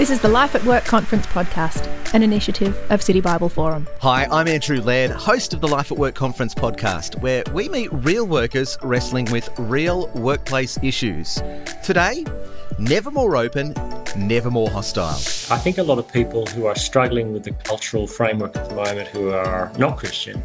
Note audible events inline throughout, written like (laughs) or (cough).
This is the Life at Work Conference podcast, an initiative of City Bible Forum. Hi, I'm Andrew Laird, host of the Life at Work Conference podcast, where we meet real workers wrestling with real workplace issues. Today, never more open, never more hostile. I think a lot of people who are struggling with the cultural framework at the moment who are not Christian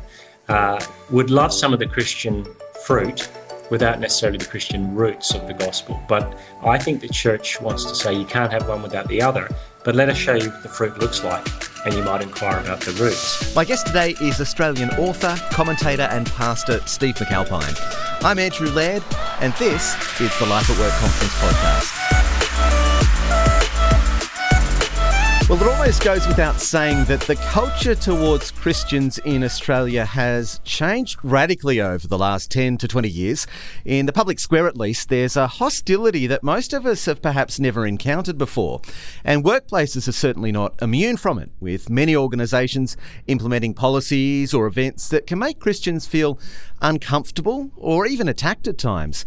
uh, would love some of the Christian fruit without necessarily the Christian roots of the gospel. But I think the church wants to say you can't have one without the other. But let us show you what the fruit looks like, and you might inquire about the roots. My guest today is Australian author, commentator, and pastor Steve McAlpine. I'm Andrew Laird, and this is the Life at Work Conference podcast. Well, it almost goes without saying that the culture towards Christians in Australia has changed radically over the last 10 to 20 years. In the public square, at least, there's a hostility that most of us have perhaps never encountered before. And workplaces are certainly not immune from it, with many organisations implementing policies or events that can make Christians feel uncomfortable or even attacked at times.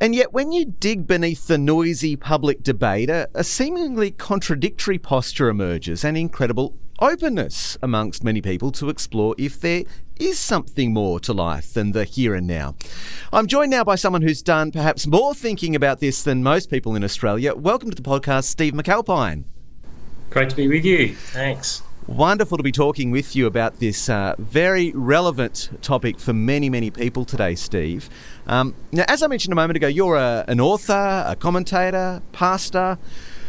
And yet, when you dig beneath the noisy public debate, a, a, seemingly contradictory posture emerges and incredible openness amongst many people to explore if there is something more to life than the here and now. I'm joined now by someone who's done perhaps more thinking about this than most people in Australia. Welcome to the podcast, Steve McAlpine. Great to be with you. Thanks. Wonderful to be talking with you about this uh, very relevant topic for many, many people today, Steve. Um, now, as I mentioned a moment ago, you're a, an author, a commentator, pastor.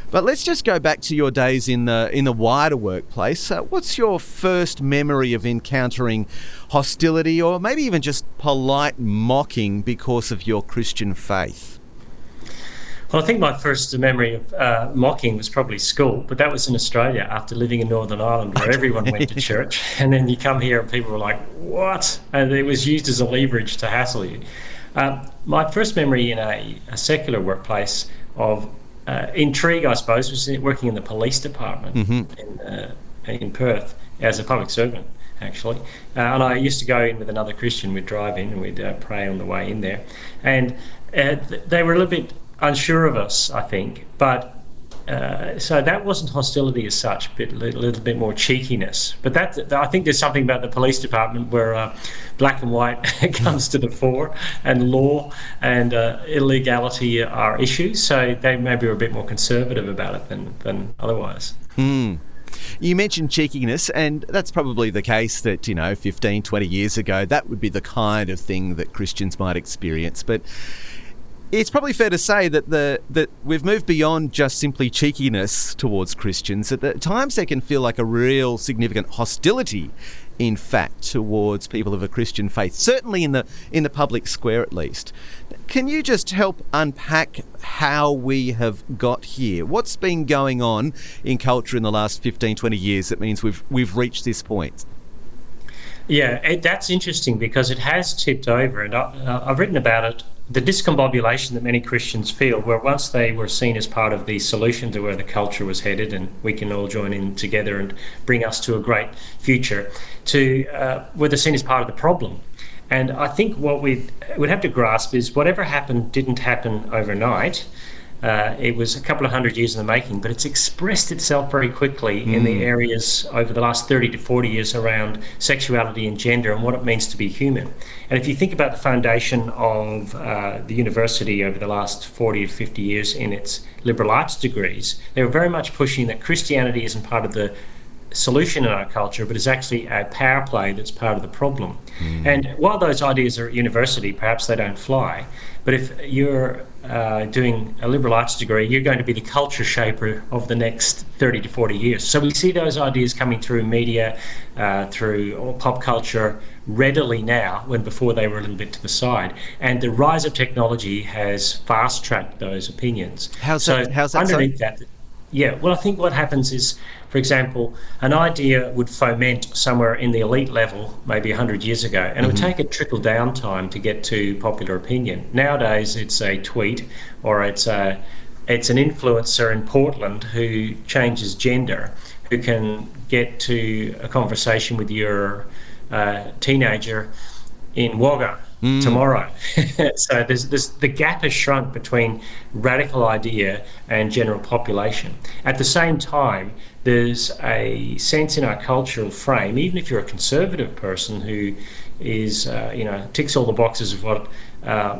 But let's just go back to your days in the in the wider workplace. Uh, what's your first memory of encountering hostility, or maybe even just polite mocking because of your Christian faith? Well, I think my first memory of uh, mocking was probably school, but that was in Australia after living in Northern Ireland where everyone went to church. (laughs) And then you come here and people were like, what? And it was used as a leverage to hassle you. Uh, my first memory in a, a secular workplace of uh, intrigue, I suppose, was working in the police department mm-hmm. in, uh, in Perth as a public servant actually. Uh, and I used to go in with another Christian. We'd drive in and we'd uh, pray on the way in there. And uh, they were a little bit unsure of us, I think. But uh, so that wasn't hostility as such, but a little, little, bit more cheekiness. But that I think there's something about the police department where uh, black and white (laughs) comes to the fore, and law and uh, illegality are issues. So they maybe are a bit more conservative about it than than otherwise. Hmm. You mentioned cheekiness, and that's probably the case that, you know, 15, 20 years ago, that would be the kind of thing that Christians might experience. But it's probably fair to say that the that we've moved beyond just simply cheekiness towards Christians. At times, there can feel like a real significant hostility, in fact, towards people of a Christian faith. Certainly in the in the public square, at least. Can you just help unpack how we have got here? What's been going on in culture in the last 15, 20 years that means we've we've reached this point? Yeah, it, that's interesting because it has tipped over, and I, uh, I've written about it the discombobulation that many Christians feel, where once they were seen as part of the solution to where the culture was headed, and we can all join in together and bring us to a great future, to uh, where they're seen as part of the problem. And I think what we would have to grasp is whatever happened didn't happen overnight. Uh, it was a couple of hundred years in the making, but it's expressed itself very quickly mm. in the mm. areas over the last 30 to 40 years around sexuality and gender and what it means to be human. And if you think about the foundation of uh, the university over the last 40 to 50 years in its liberal arts degrees, they were very much pushing that Christianity isn't part of the solution in our culture, but is actually a power play that's part of the problem. Mm. And while those ideas are at university, perhaps they don't fly. But if you're uh, doing a liberal arts degree, you're going to be the culture shaper of the next 30 to 40 years. So we see those ideas coming through media, uh, through pop culture readily now, when before they were a little bit to the side. And the rise of technology has fast tracked those opinions. How's so that? How's that underneath so? that? Yeah, well, I think what happens is for example, an idea would foment somewhere in the elite level maybe 100 years ago, and mm-hmm. it would mm-hmm. take a trickle down time to get to popular opinion. Nowadays, it's a tweet or it's a it's an influencer in Portland who changes gender, who can get to a conversation with your uh, teenager in Wagga mm. tomorrow. (laughs) so there's, there's, the gap has shrunk between radical idea and general population. At the same time, there's a sense in our cultural frame, even if you're a conservative person who is, uh, you know, ticks all the boxes of what uh,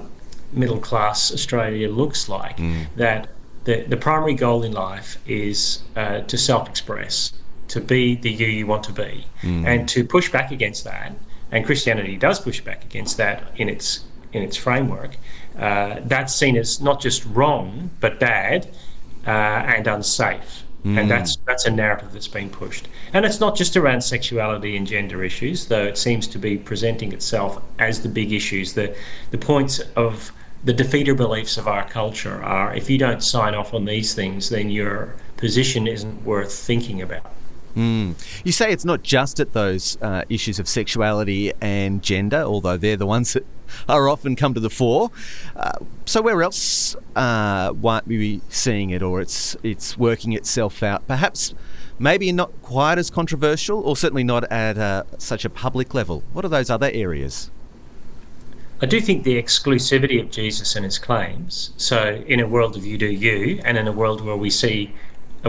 middle class Australia looks like, mm. that the, the primary goal in life is uh, to self express, to be the you you want to be, mm. and to push back against that. And Christianity does push back against that in its in its framework. Uh, that's seen as not just wrong but bad uh, and unsafe. Mm. And that's that's a narrative that's been pushed. And it's not just around sexuality and gender issues, though it seems to be presenting itself as the big issues, the the points of the defeater beliefs of our culture are if you don't sign off on these things, then your position isn't worth thinking about. Mm. You say it's not just at those uh, issues of sexuality and gender, although they're the ones that are often come to the fore. Uh, so where else uh, might we be seeing it, or it's it's working itself out? Perhaps, maybe not quite as controversial, or certainly not at uh, such a public level. What are those other areas? I do think the exclusivity of Jesus and his claims. So, in a world of you do you, and in a world where we see,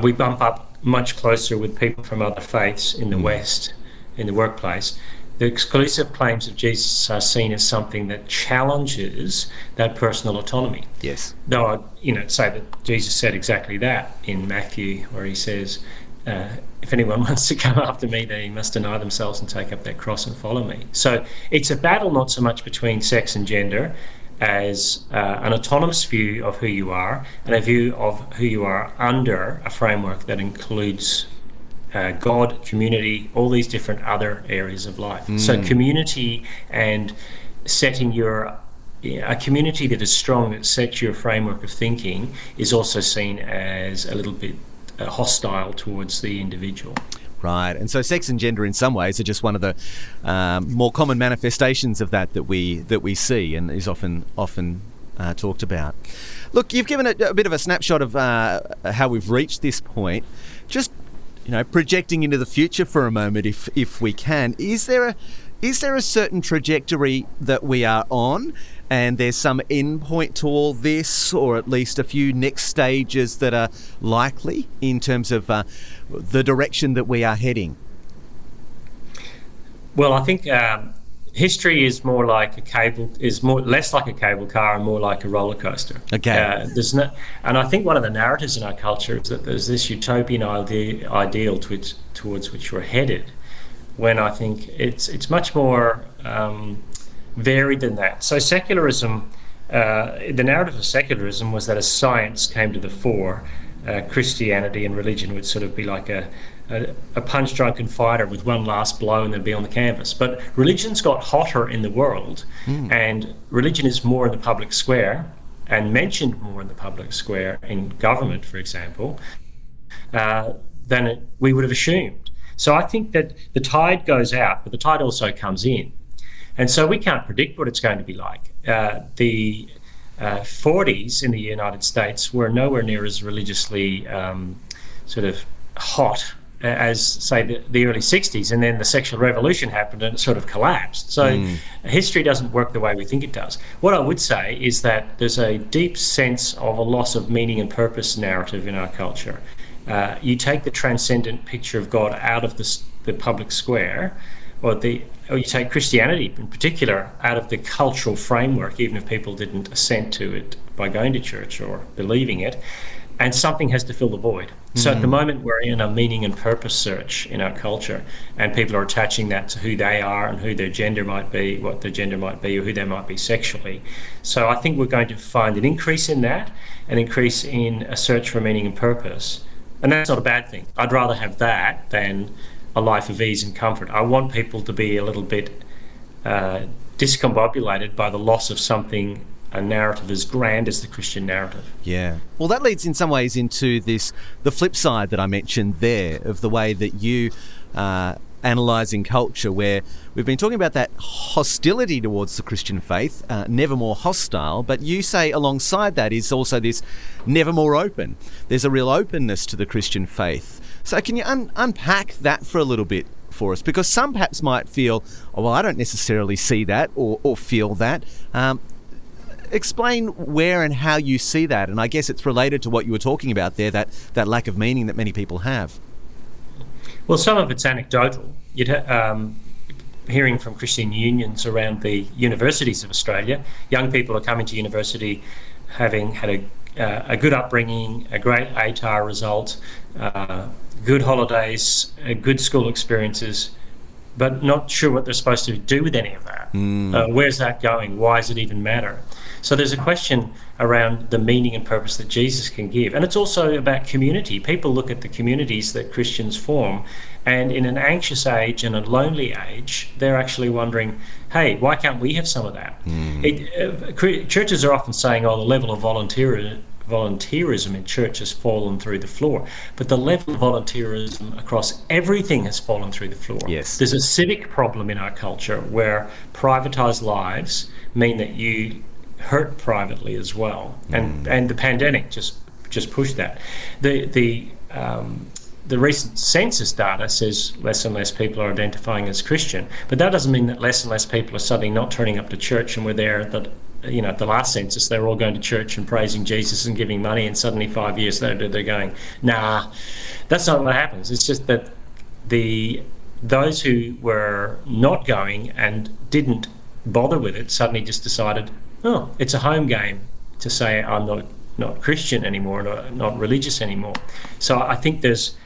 we bump up much closer with people from other faiths in the mm. West, in the workplace, the exclusive claims of Jesus are seen as something that challenges that personal autonomy. Yes. Though I, you know, say that Jesus said exactly that in Matthew, where he says, uh, if anyone (laughs) wants to come after me, they must deny themselves and take up their cross and follow me. So it's a battle not so much between sex and gender as uh, an autonomous view of who you are and a view of who you are under a framework that includes uh, God, community, all these different other areas of life. Mm. So community and setting your a community that is strong that sets your framework of thinking is also seen as a little bit uh, hostile towards the individual. Right, and so sex and gender, in some ways, are just one of the um, more common manifestations of that that we that we see, and is often often uh, talked about. Look, you've given a, a bit of a snapshot of uh, how we've reached this point. Just you know, projecting into the future for a moment, if if we can, is there a is there a certain trajectory that we are on? And there's some endpoint to all this, or at least a few next stages that are likely in terms of uh, the direction that we are heading? Well, I think um, history is more like a cable is more less like a cable car and more like a roller coaster. Okay. Uh, there's no, and I think one of the narratives in our culture is that there's this utopian idea, ideal to which, towards which we're headed. When I think it's it's much more um, varied than that. So secularism, uh, the narrative of secularism was that as science came to the fore, uh, Christianity and religion would sort of be like a, a, a punch drunken fighter with one last blow and then be on the canvas. But religion's got hotter in the world, mm. and religion is more in the public square and mentioned more in the public square in government, for example, uh, than it, we would have assumed. So I think that the tide goes out, but the tide also comes in. And so we can't predict what it's going to be like. Uh, the uh, 40s in the United States were nowhere near as religiously um, sort of hot as, say, the, the, early 60s. And then the sexual revolution happened and it sort of collapsed. So mm. history doesn't work the way we think it does. What I would say is that there's a deep sense of a loss of meaning and purpose narrative in our culture. Uh, you take the transcendent picture of God out of the, the public square, or the or you take Christianity in particular out of the cultural framework, even if people didn't assent to it by going to church or believing it, and something has to fill the void. Mm-hmm. So at the mm. moment, we're in a meaning and purpose search in our culture, and people are attaching that to who they are and who their gender might be, what their gender might be, or who they might be sexually. So I think we're going to find an increase in that, an increase in a search for meaning and purpose. And that's not a bad thing. I'd rather have that than a life of ease and comfort. I want people to be a little bit uh, discombobulated by the loss of something a narrative as grand as the Christian narrative. Yeah. Well, that leads in some ways into this the flip side that I mentioned there of the way that you uh, analysing culture, where we've been talking about that hostility towards the Christian faith, uh, never more hostile, but you say alongside that is also this never more open. There's a real openness to the Christian faith. So, can you un- unpack that for a little bit for us? Because some perhaps might feel, oh, well, I don't necessarily see that or, or feel that. Um, explain where and how you see that. And I guess it's related to what you were talking about there that, that lack of meaning that many people have. Well, some of it's anecdotal. You'd um, hearing from Christian unions around the universities of Australia. Young people are coming to university having had a, uh, a good upbringing, a great ATAR result, uh, good holidays, uh, good school experiences, but not sure what they're supposed to do with any of that. Mm. where's that going? Why does it even matter? So there's a question around the meaning and purpose that Jesus can give. And it's also about community. People look at the communities that Christians form, and in an anxious age and a lonely age, they're actually wondering, hey, why can't we have some of that? Mm. It, uh, churches are often saying, oh, the level of volunteer volunteerism in church has fallen through the floor. But the level of volunteerism across everything has fallen through the floor. Yes. There's a civic problem in our culture where privatized lives mean that you hurt privately as well, and mm. and the pandemic just just pushed that. The the um, the recent census data says less and less people are identifying as Christian, but that doesn't mean that less and less people are suddenly not turning up to church and we're there that you know at the last census they were all going to church and praising Jesus and giving money, and suddenly five years later they're going, nah, that's not what happens. It's just that the those who were not going and didn't bother with it suddenly just decided oh, it's a home game to say I'm not not Christian anymore, not, not religious anymore. So I think there's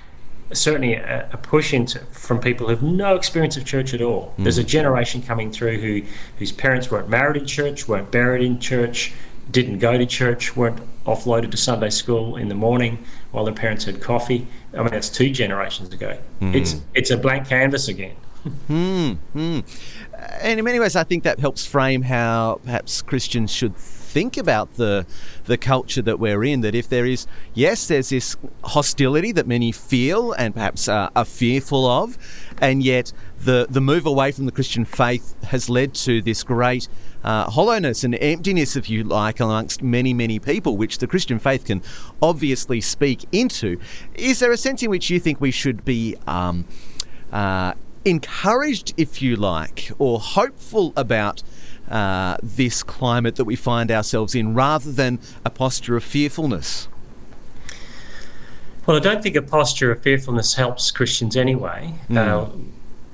certainly a, a, push into from people who have no experience of church at all. Mm. There's a generation coming through who whose parents weren't married in church, weren't buried in church, didn't go to church, weren't offloaded to Sunday school in the morning while their parents had coffee. I mean, that's two generations ago. Mm. It's it's a blank canvas again. (laughs) Hmm and in many ways, I think that helps frame how perhaps Christians should think about the the culture that we're in. That if there is, yes, there's this hostility that many feel and perhaps are fearful of, and yet the the move away from the Christian faith has led to this great. Uh, hollowness and emptiness, if you like, amongst many, many people, which the Christian faith can obviously speak into. Is there a sense in which you think we should be um, uh, encouraged, if you like, or hopeful about uh, this climate that we find ourselves in rather than a posture of fearfulness? Well, I don't think a posture of fearfulness helps Christians anyway, mm. uh,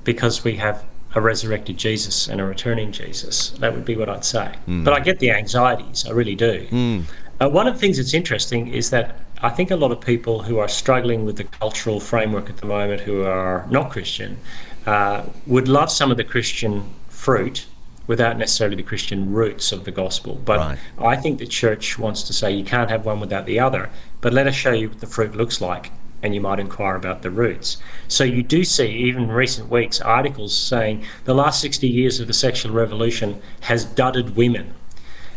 because we have a resurrected Jesus and a returning Jesus. That would be what I'd say. Mm. But I get the anxieties, I really do. Mm. Uh, one of the things that's interesting is that I think a lot of people who are struggling with the cultural framework at the moment, who are not Christian, uh, would love some of the Christian fruit without necessarily the Christian roots of the gospel. But right. I think the church wants to say you can't have one without the other, but let us show you what the fruit looks like. And you might inquire about the roots. So, you do see, even in recent weeks, articles saying the last 60 years of the sexual revolution has dudded women,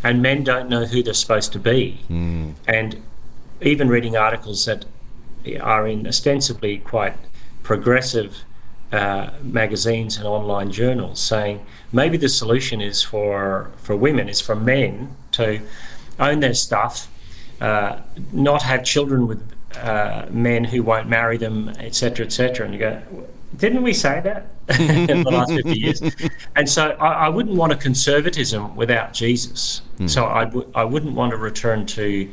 and men don't know who they're supposed to be. Mm. And even reading articles that are in ostensibly quite progressive uh, magazines and online journals saying maybe the solution is for for women is for men to own their stuff, uh, not have children with uh, men who won't marry them, etc., etc. And you go, didn't we say that (laughs) in the last 50 years? And so I, I, wouldn't want a conservatism without Jesus. Mm. So I w- I wouldn't want to return to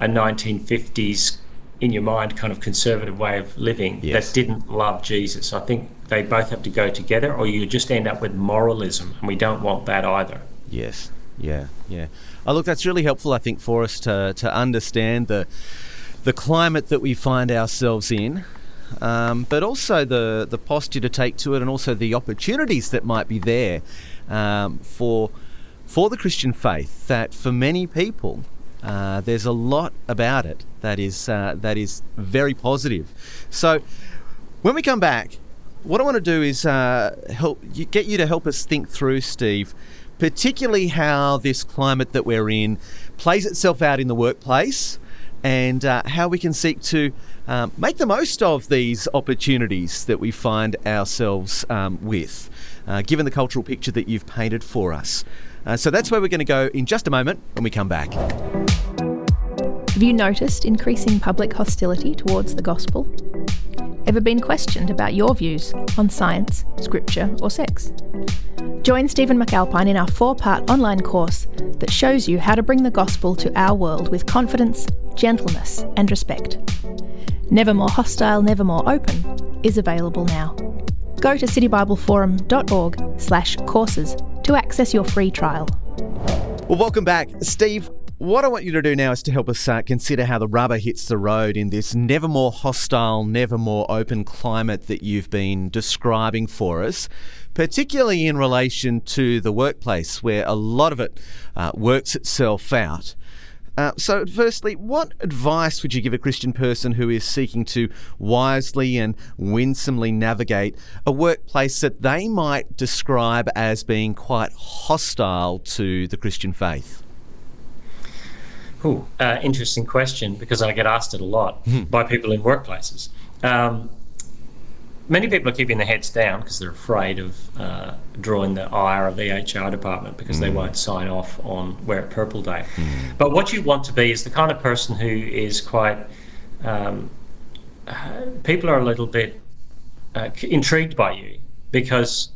a 1950s in your mind kind of conservative way of living yes. that didn't love Jesus. I think they both have to go together, or you just end up with moralism, and we don't want that either. Yes, yeah, yeah. Oh, look, that's really helpful, I think, for us to to understand the the climate that we find ourselves in. Um, but also the, the posture to take to it, and also the opportunities that might be there um, for for the Christian faith. That for many people, uh, there's a lot about it that is uh, that is very positive. So when we come back, what I want to do is uh, help you, get you to help us think through, Steve, particularly how this climate that we're in plays itself out in the workplace, and uh, how we can seek to um, make the most of these opportunities that we find ourselves um, with, uh, given the cultural picture that you've painted for us. Uh, so that's where we're going to go in just a moment when we come back. Have you noticed increasing public hostility towards the gospel? ever been questioned about your views on science, scripture, or sex? Join Stephen McAlpine in our four part online course that shows you how to bring the gospel to our world with confidence, gentleness, and respect. Never More Hostile, Never More Open is available now. Go to citybibleforum.org slash courses to access your free trial. Well, welcome back. Steve, what I want you to do now is to help us uh, consider how the rubber hits the road in this never more hostile, never more open climate that you've been describing for us, particularly in relation to the workplace where a lot of it uh, works itself out. Uh, so, firstly, what advice would you give a Christian person who is seeking to wisely and winsomely navigate a workplace that they might describe as being quite hostile to the Christian faith? Ooh, uh, interesting question because I get asked it a lot mm-hmm. by people in workplaces. Um, many people are keeping their heads down because they're afraid of uh, drawing the ire of the HR department because mm. they won't sign off on Wear It Purple Day. Mm. But what you want to be is the kind of person who is quite. Um, people are a little bit uh, intrigued by you because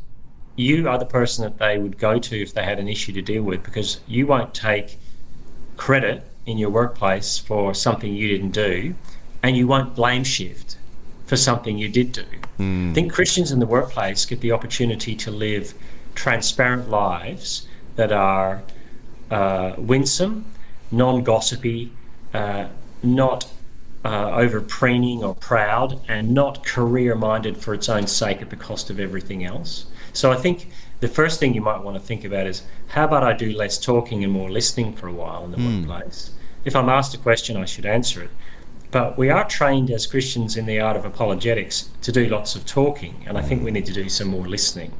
you are the person that they would go to if they had an issue to deal with because you won't take credit in your workplace for something you didn't do and you won't blame shift for something you did do. Mm. I think Christians in the workplace get the opportunity to live transparent lives that are uh, winsome, non gossipy, uh, not uh, over preening or proud, and not career minded for its own sake at the cost of everything else. So I think the first thing you might want to think about is how about I do less talking and more listening for a while in the mm. workplace? If I'm asked a question, I should answer it. But we are trained as Christians in the art of apologetics to do lots of talking, and I think we need to do some more listening.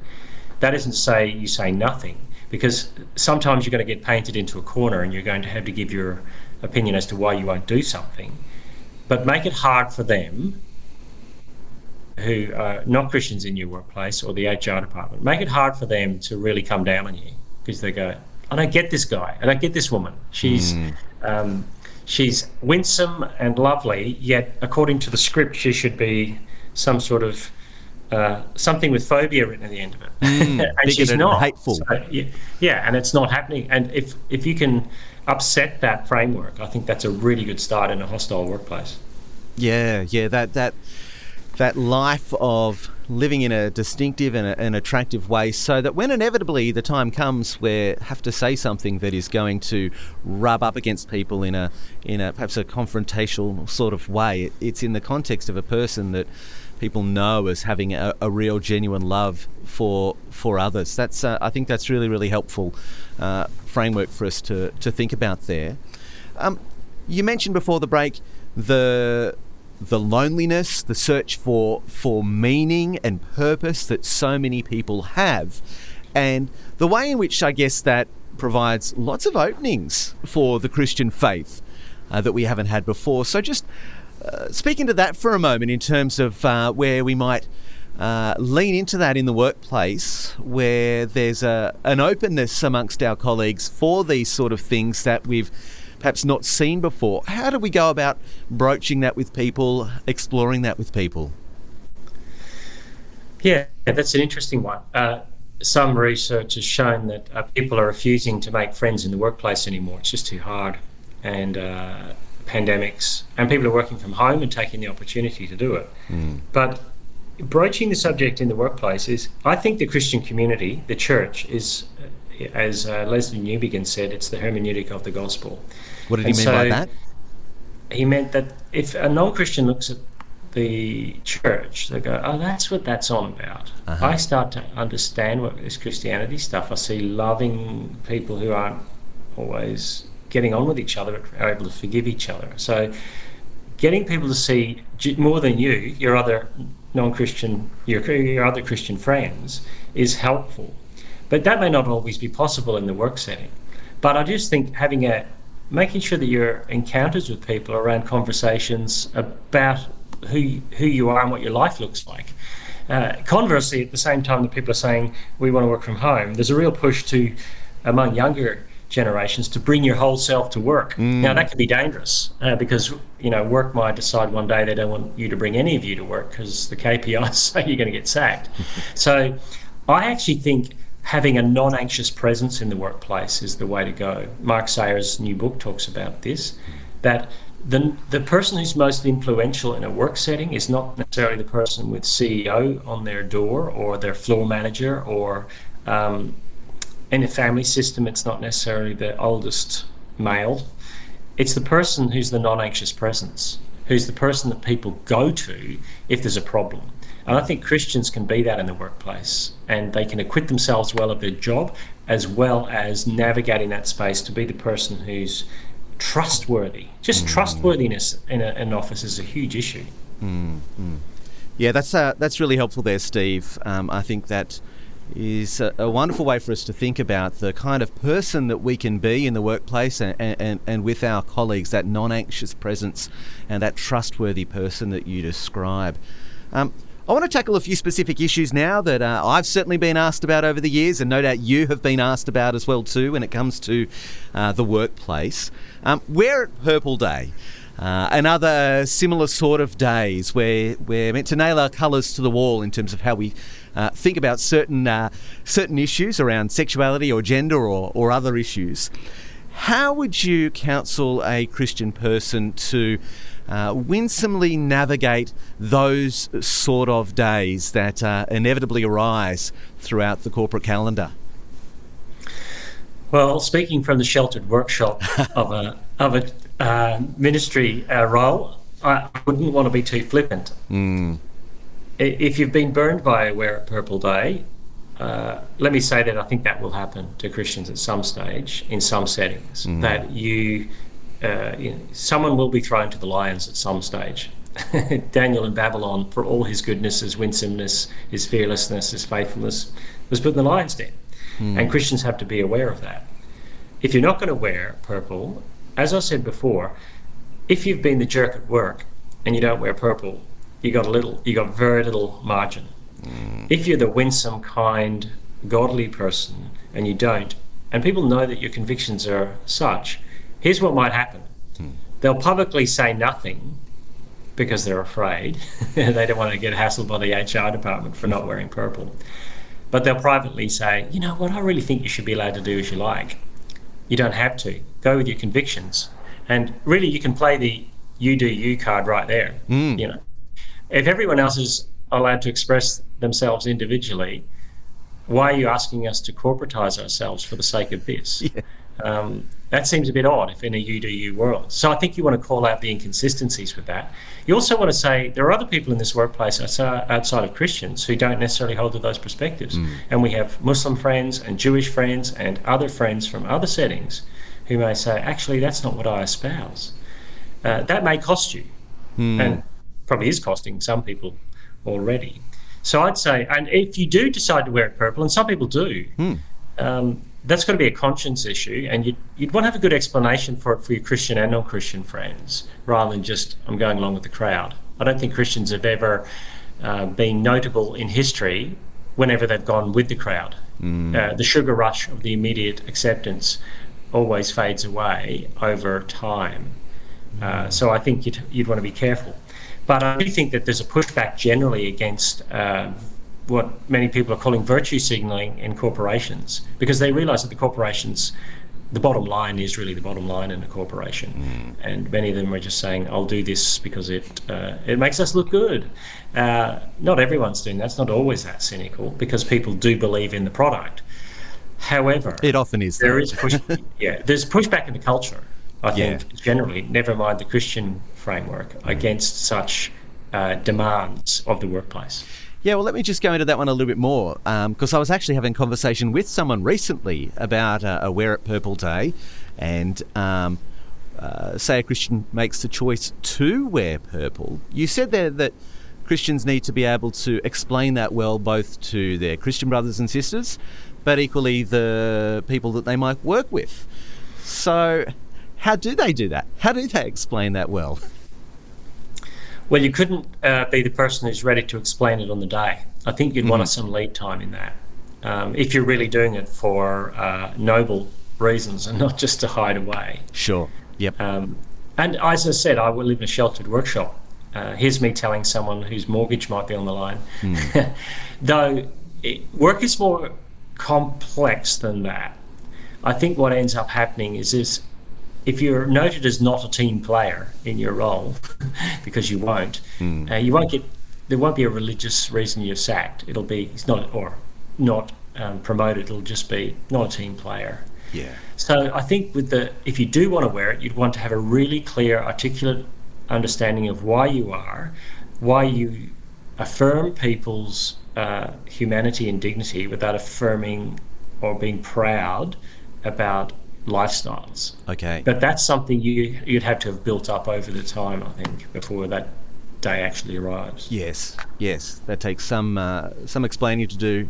That isn't to say you say nothing, because sometimes you're going to get painted into a corner and you're going to have to give your opinion as to why you won't do something. But make it hard for them who are not Christians in your workplace or the HR department, make it hard for them to really come down on you because they go, I don't get this guy. I don't get this woman. She's mm. um, she's winsome and lovely, yet according to the script, she should be some sort of uh, something with phobia written at the end of it, mm, (laughs) and she's not hateful. So, yeah, yeah, and it's not happening. And if if you can upset that framework, I think that's a really good start in a hostile workplace. Yeah, yeah, that that that life of living in a distinctive and a, an attractive way so that when inevitably the time comes where have to say something that is going to rub up against people in a in a perhaps a confrontational sort of way it, it's in the context of a person that people know as having a, a real genuine love for for others. That's uh, I think that's really really helpful uh, framework for us to to think about there. Um, you mentioned before the break the the loneliness, the search for for meaning and purpose that so many people have, and the way in which I guess that provides lots of openings for the Christian faith uh, that we haven't had before. So just uh, speaking to that for a moment in terms of uh, where we might. Uh, lean into that in the workplace where there's a, an openness amongst our colleagues for these sort of things that we've perhaps not seen before. How do we go about broaching that with people, exploring that with people? Yeah, that's an interesting one. Uh, some research has shown that uh, people are refusing to make friends in the workplace anymore. It's just too hard. And uh, pandemics, and people are working from home and taking the opportunity to do it. Mm. But broaching the subject in the workplace is, I think the Christian community, the church, is, as uh, Lesslie Newbigin said, it's the hermeneutic of the gospel. What did and he mean so by that? He meant that if a non Christian looks at the church, they go, oh, that's what that's on about. Uh-huh. I start to understand what this Christianity stuff. I see loving people who aren't always getting on with each other, are able to forgive each other. So, getting people to see more than you, your other non-Christian, your, your other Christian friends, is helpful. But that may not always be possible in the work setting. But I just think having a making sure that your encounters with people around conversations about who who you are and what your life looks like. Uh, conversely, at the same time that people are saying we want to work from home, there's a real push to among younger generations to bring your whole self to work. Mm. Now that can be dangerous uh, because you know work might decide one day they don't want you to bring any of you to work because the KPIs (laughs) say you're going to get sacked. (laughs) so I actually think having a non-anxious presence in the workplace is the way to go. Mark Sayers' new book talks about this that the, the person who's most influential in a work setting is not necessarily the person with CEO on their door or their floor manager or um, in a family system, it's not necessarily the oldest male. It's the person who's the non anxious presence, who's the person that people go to if there's a problem. And I think Christians can be that in the workplace and they can acquit themselves well of their job as well as navigating that space to be the person who's trustworthy. Just mm. trustworthiness in, a, an office is a huge issue. Mm, mm. Yeah, that's uh, that's really helpful there, Steve. Um, I think that is a, a, wonderful way for us to think about the kind of person that we can be in the workplace and, and, and with our colleagues, that non anxious presence and that trustworthy person that you describe. Um, I want to tackle a few specific issues now that uh, I've certainly been asked about over the years, and no doubt you have been asked about as well too when it comes to uh, the workplace. Um, Wear It Purple Day. Uh, and other similar sort of days where we're meant to nail our colours to the wall in terms of how we uh, think about certain uh, certain issues around sexuality or gender or, or other issues. How would you counsel a Christian person to uh, winsomely navigate those sort of days that uh, inevitably arise throughout the corporate calendar? Well, speaking from the sheltered workshop (laughs) of a of a uh, ministry uh, role, I wouldn't want to be too flippant. Mm. If you've been burned by a Wear It Purple Day, uh, let me say that I think that will happen to Christians at some stage in some settings. Mm. That you, uh, you know, someone will be thrown to the lions at some stage. (laughs) Daniel in Babylon, for all his goodness, his winsomeness, his fearlessness, his faithfulness, was put in the lion's den. Mm. And Christians have to be aware of that. If you're not going to wear purple, as I said before, if you've been the jerk at work and you don't wear purple, you got a little, you got very little margin. Mm. If you're the winsome, kind, godly person and you don't, and people know that your convictions are such, here's what might happen. Mm. They'll publicly say nothing because they're afraid. (laughs) they don't want to get hassled by the HR department for not wearing purple. But they'll privately say, you know what, I really think you should be allowed to do as you like. You don't have to. Go with your convictions. And really, you can play the you do you card right there. Mm. You know, if everyone else is allowed to express themselves individually, why are you asking us to corporatize ourselves for the sake of this? (laughs) Yeah. Um, that seems a bit odd if in a you do you world. So I think you want to call out the inconsistencies with that. You also want to say there are other people in this workplace outside of Christians who don't necessarily hold to those perspectives. Mm. And we have Muslim friends and Jewish friends and other friends from other settings who may say, actually, that's not what I espouse. Uh, that may cost you, mm. and probably is costing some people already. So I'd say, and if you do decide to wear it purple, and some people do, mm. um, that's got to be a conscience issue, and you'd, you'd want to have a good explanation for it for your Christian and non-Christian friends, rather than just I'm going along with the crowd. I don't think Christians have ever uh, been notable in history whenever they've gone with the crowd. Mm. Uh, the sugar rush of the immediate acceptance always fades away over time. Uh, so I think you'd, you'd want to be careful. But I do think that there's a pushback generally against uh, what many people are calling virtue signaling in corporations because they realize that the corporations the bottom line is really the bottom line in a corporation mm. and many of them are just saying i'll do this because it uh, it makes us look good uh, not everyone's doing that it's not always that cynical because people do believe in the product however it often is there is push yeah there's pushback in the culture i think yeah. generally never mind the christian framework mm. against such uh, demands of the workplace yeah, well, let me just go into that one a little bit more because um, I was actually having a conversation with someone recently about uh, a Wear It Purple Day, and um, uh, say a Christian makes the choice to wear purple. You said there that Christians need to be able to explain that well both to their Christian brothers and sisters, but equally the people that they might work with. So, how do they do that? How do they explain that well? Well, you couldn't uh, be the person who's ready to explain it on the day. I think you'd mm-hmm. want some lead time in that. Um, if you're really doing it for uh, noble reasons and not just to hide away. Sure. Yep. Um, and as I said, I will live in a sheltered workshop. Uh, here's me telling someone whose mortgage might be on the line. Mm. (laughs) Though it, work is more complex than that. I think what ends up happening is this if you're noted as not a team player in your role, (laughs) because you won't, mm. uh, you won't get there won't be a religious reason you're sacked. It'll be it's not or not um, promoted. It'll just be not a team player. Yeah. So I think with the if you do want to wear it, you'd want to have a really clear, articulate understanding of why you are, why you affirm people's uh, humanity and dignity without affirming or being proud about lifestyles. Okay. But that's something you you'd have to have built up over the time, I think, before that day actually arrives. Yes, yes, that takes some uh, some explaining to do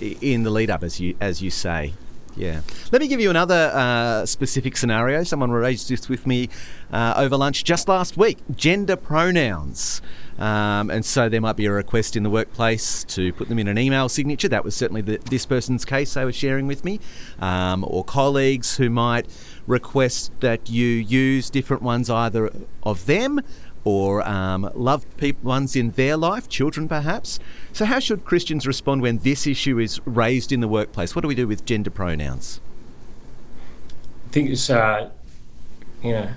in the lead up, as you as you say. Yeah. Let me give you another uh, specific scenario. Someone raised this with me uh, over lunch just last week gender pronouns. Um, and so there might be a request in the workplace to put them in an email signature. That was certainly the, this person's case they were sharing with me. Um, or colleagues who might request that you use different ones either of them or um, loved people, ones in their life, children perhaps. So, how should Christians respond when this issue is raised in the workplace? What do we do with gender pronouns? I think it's, uh, you know,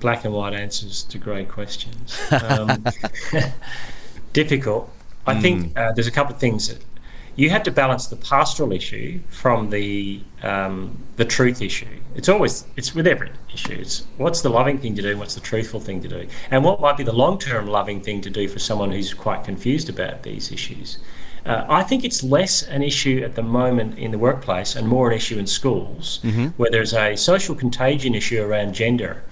black and white answers to grey questions. (laughs) Um, (laughs) difficult. I mm. think uh, there's a couple of things that you have to balance the pastoral issue from the um, the truth issue. It's always it's with every issue. It's what's the loving thing to do, what's the truthful thing to do, and what might be the long term loving thing to do for someone who's quite confused about these issues. Uh, I think it's less an issue at the moment in the workplace and more an issue in schools, mm-hmm. where there's a social contagion issue around gender.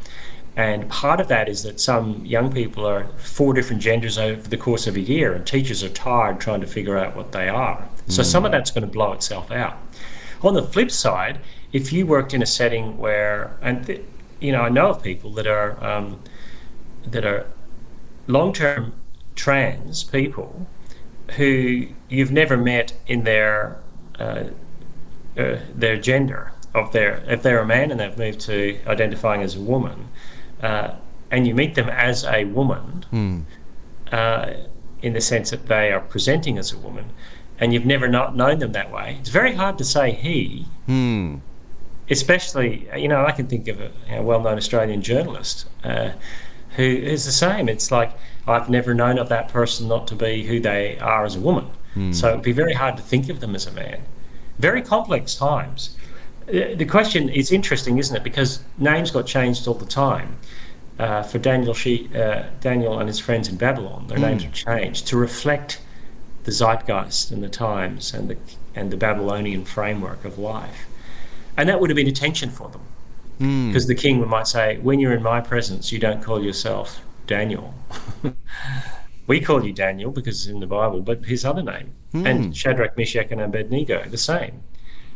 And part of that is that some young people are four different genders over the course of a year, and teachers are tired trying to figure out what they are. So mm. some of that's going to blow itself out. On the flip side, if you worked in a setting where, and th- you know, I know of people that are um, that are long-term trans people who you've never met in their uh, uh, their gender of their if they're a man and they've moved to identifying as a woman uh, and you meet them as a woman, mm. uh, in the sense that they are presenting as a woman, and you've never not known them that way, it's very hard to say he. Mm. Especially, you know, I can think of a, a well-known Australian journalist uh, who is the same. It's like I've never known of that person not to be who they are as a woman. Mm. So it'd be very hard to think of them as a man. Very complex times. The question is interesting, isn't it? Because names got changed all the time. Uh, for Daniel, she, uh, Daniel and his friends in Babylon, their mm. names were changed to reflect the zeitgeist and the times and the and the Babylonian framework of life, and that would have been a tension for them, because mm. the king might say, "When you're in my presence, you don't call yourself Daniel." (laughs) we call you Daniel because it's in the Bible, but his other name, mm. and Shadrach, Meshach, and Abednego, the same.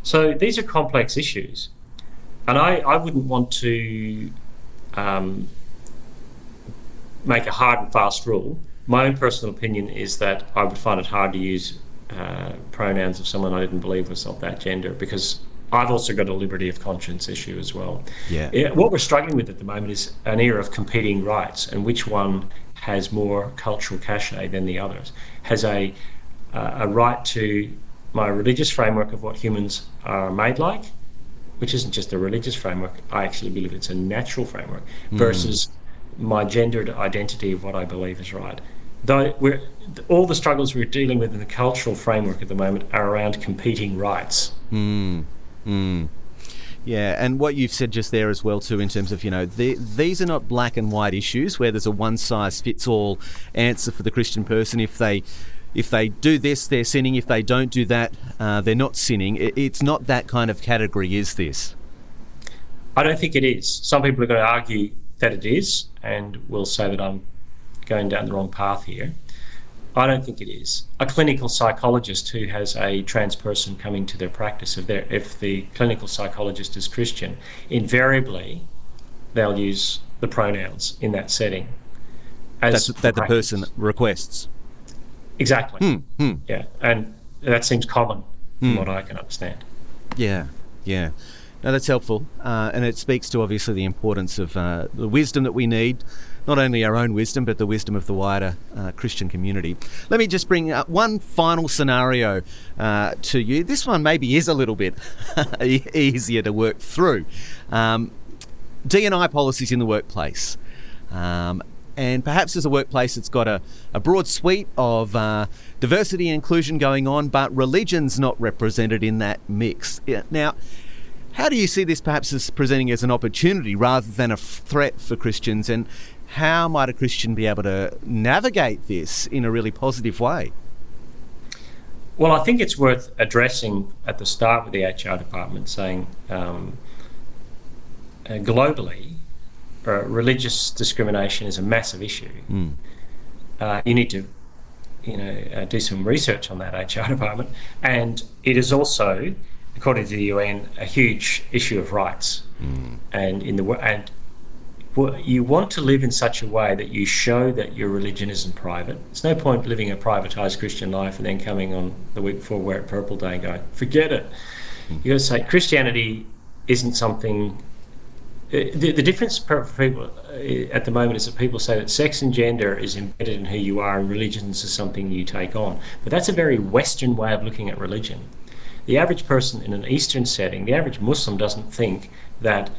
So these are complex issues. And I, I wouldn't want to um, make a hard and fast rule. My own personal opinion is that I would find it hard to use uh, pronouns of someone I didn't believe was of that gender because I've also got a liberty of conscience issue as well. Yeah. What we're struggling with at the moment is an era of competing rights and which one has more cultural cachet than the others. Has a uh, a right to my religious framework of what humans are made like, which isn't just a religious framework, I actually believe it's a natural framework, mm. versus my gendered identity of what I believe is right. Though we're, all the struggles we're dealing with in the cultural framework at the moment are around competing rights. Mm. Mm. Yeah, and what you've said just there as well too, in terms of you know the, these are not black and white issues where there's a one size fits all answer for the Christian person. If they if they do this, they're sinning. If they don't do that, uh, they're not sinning. it's not that kind of category, is this? I don't think it is. Some people are going to argue that it is, and will say that I'm going down the wrong path here. I don't think it is. A clinical psychologist who has a trans person coming to their practice, if, if the clinical psychologist is Christian, invariably they'll use the pronouns in that setting. As that the person requests. Exactly. Hmm, hmm. Yeah, and that seems common from hmm. what I can understand. Yeah, yeah. No, that's helpful, uh, and it speaks to obviously the importance of uh, the wisdom that we need, not only our own wisdom, but the wisdom of the wider uh, Christian community. Let me just bring up one final scenario uh, to you. This one maybe is a little bit (laughs) easier to work through. Um, D&I policies in the workplace. Um, and perhaps as a workplace that's got a, a broad suite of uh, diversity and inclusion going on, but religion's not represented in that mix. Now, how do you see this perhaps as presenting as an opportunity rather than a threat for Christians? And how might a Christian be able to navigate this in a really positive way? Well, I think it's worth addressing at the start with the HR department saying um, uh, globally, uh, religious discrimination is a massive issue. Mm. Uh, you need to, you know, uh, do some research on that HR (laughs) department, and it is also, according to the UN, a huge issue of rights. Mm. And in the and you want to live in such a way that you show that your religion isn't private. There's no point living a privatized Christian life and then coming on the week before Wear It Purple Day and going, forget it. Mm. You got to say Christianity isn't something the, the difference for people uh, at the moment is that people say that sex and gender is embedded in who you are and religions is something you take on. But that's a very Western way of looking at religion. The average person in an Eastern setting, the average Muslim doesn't think that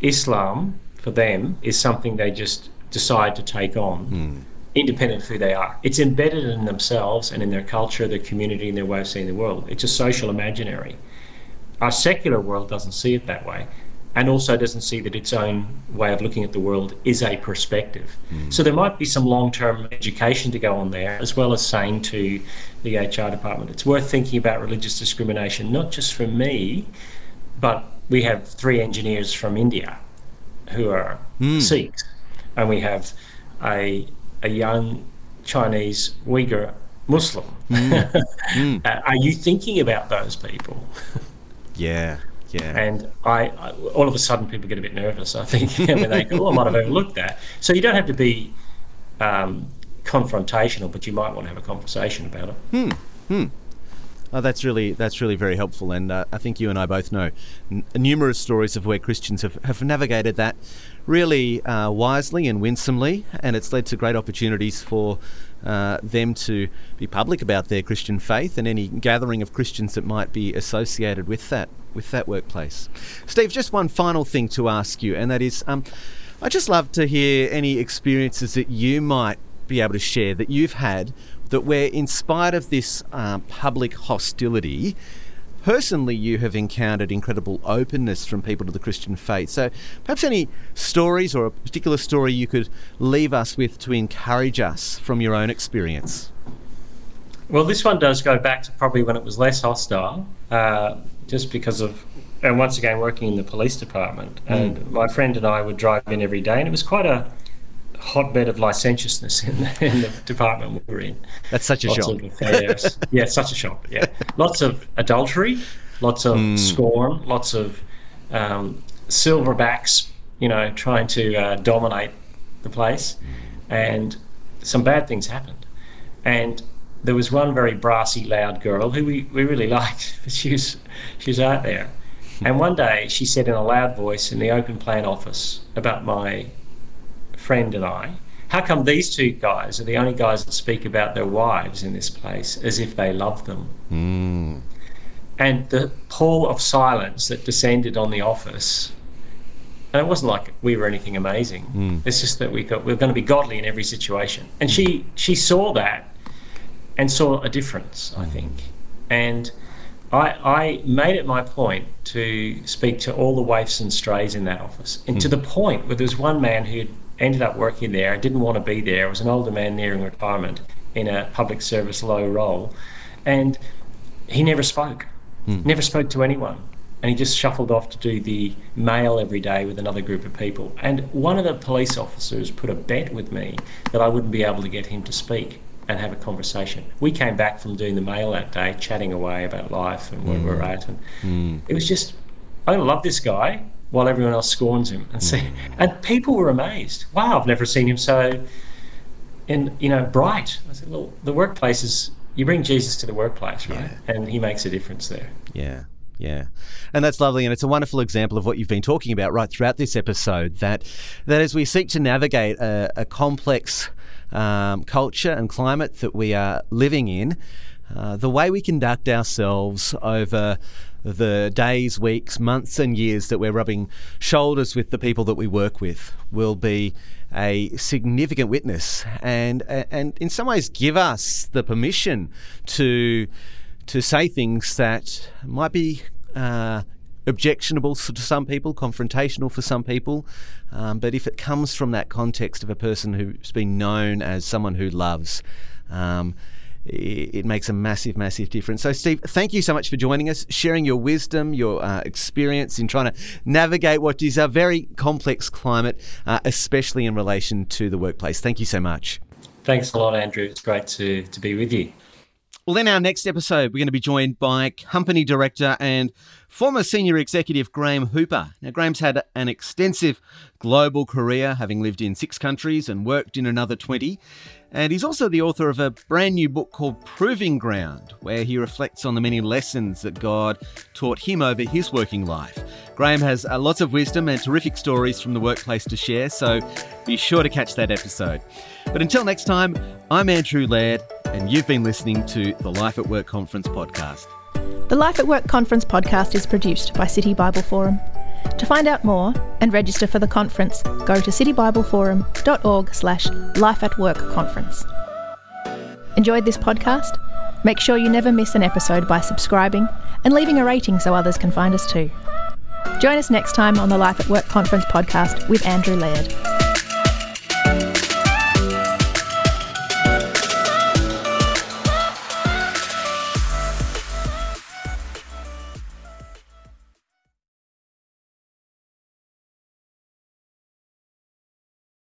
Islam for them is something they just decide to take on. Mm. Independent of who they are, it's embedded in themselves and in their culture, their community, and their way of seeing the world. It's a social imaginary. Our secular world doesn't see it that way and also doesn't see that its own way of looking at the world is a perspective. Mm. So there might be some long term education to go on there, as well as saying to the HR department, it's worth thinking about religious discrimination, not just for me, but we have three engineers from India who are mm. Sikhs, and we have a, a young Chinese Uyghur Muslim. Mm. (laughs) are you thinking about those people? yeah, yeah. And I, I, all of a sudden, people get a bit nervous. I think (laughs) when they go, "Oh, I might have overlooked that." So you don't have to be um, confrontational, but you might want to have a conversation about it. Hmm. Hmm. Oh, that's really that's really very helpful, and uh, I think you and I both know n- numerous stories of where Christians have, have navigated that really uh, wisely and winsomely, and it's led to great opportunities for uh, them to be public about their Christian faith and any gathering of Christians that might be associated with that with that workplace. Steve, just one final thing to ask you, and that is, um, I just love to hear any experiences that you might be able to share that you've had that where, in spite of this uh, public hostility, personally you have encountered incredible openness from people to the Christian faith. So perhaps any stories or a particular story you could leave us with to encourage us from your own experience. Well, this one does go back to probably when it was less hostile, uh, just because of, and once again, working in the police department. Mm. And my friend and I would drive in every day, and it was quite a hotbed of licentiousness in the, in the department we were in. That's such a lots shock. Of yeah, such a shock. Yeah, lots of adultery, lots of mm. scorn, lots of um, silverbacks, you know, trying to uh, dominate the place, and some bad things happened. And there was one very brassy, loud girl who we, we really (laughs) liked, she was she was out there. And one day she said in a loud voice in the open plan office about my friend and I, how come these two guys are the only guys that speak about their wives in this place as if they love them? Mm. And the pall of silence that descended on the office, and it wasn't like we were anything amazing. Mm. It's just that we got we are going to be godly in every situation. And she she saw that and saw a difference, I think. And I, I made it my point to speak to all the waifs and strays in that office, and mm. to the point where there was one man who ended up working there. I didn't want to be there. I was an older man nearing retirement in a public service low role. And he never spoke, mm. never spoke to anyone. And he just shuffled off to do the mail every day with another group of people. And one of the police officers put a bet with me that I wouldn't be able to get him to speak and have a conversation. We came back from doing the mail that day, chatting away about life and where mm. we're at. And mm. it was just, I love this guy while everyone else scorns him. And see, and people were amazed. Wow, I've never seen him so, in you know, bright. I said, well, the workplace is you bring Jesus to the workplace, right? Yeah. And he makes a difference there. Yeah. Yeah, and that's lovely, and it's a wonderful example of what you've been talking about right throughout this episode. That that as we seek to navigate a, a complex um, culture and climate that we are living in, uh, the way we conduct ourselves over the days, weeks, months, and years that we're rubbing shoulders with the people that we work with will be a significant witness, and and in some ways give us the permission to to say things that might be uh, objectionable to some people, confrontational for some people. Um, but if it comes from that context of a person who's been known as someone who loves, um, it, makes a massive, massive difference. So, Steve, thank you so much for joining us, sharing your wisdom, your uh, experience in trying to navigate what is a very complex climate, uh, especially in relation to the workplace. Thank you so much. Thanks a lot, Andrew. It's great to, to be with you. Well, in our next episode, we're going to be joined by company director and former senior executive Graham Hooper. Now, Graham's had an extensive global career, having lived in six countries and worked in another 20. And he's also the author of a brand new book called Proving Ground, where he reflects on the many lessons that God taught him over his working life. Graham has uh, lots of wisdom and terrific stories from the workplace to share, so be sure to catch that episode. But until next time, I'm Andrew Laird, and you've been listening to the Life at Work Conference podcast. The Life at Work Conference podcast is produced by City Bible Forum. To find out more and register for the conference, go to citybibleforum.org slash life at work conference. Enjoyed this podcast? Make sure you never miss an episode by subscribing and leaving a rating so others can find us too. Join us next time on the Life at Work Conference podcast with Andrew Laird.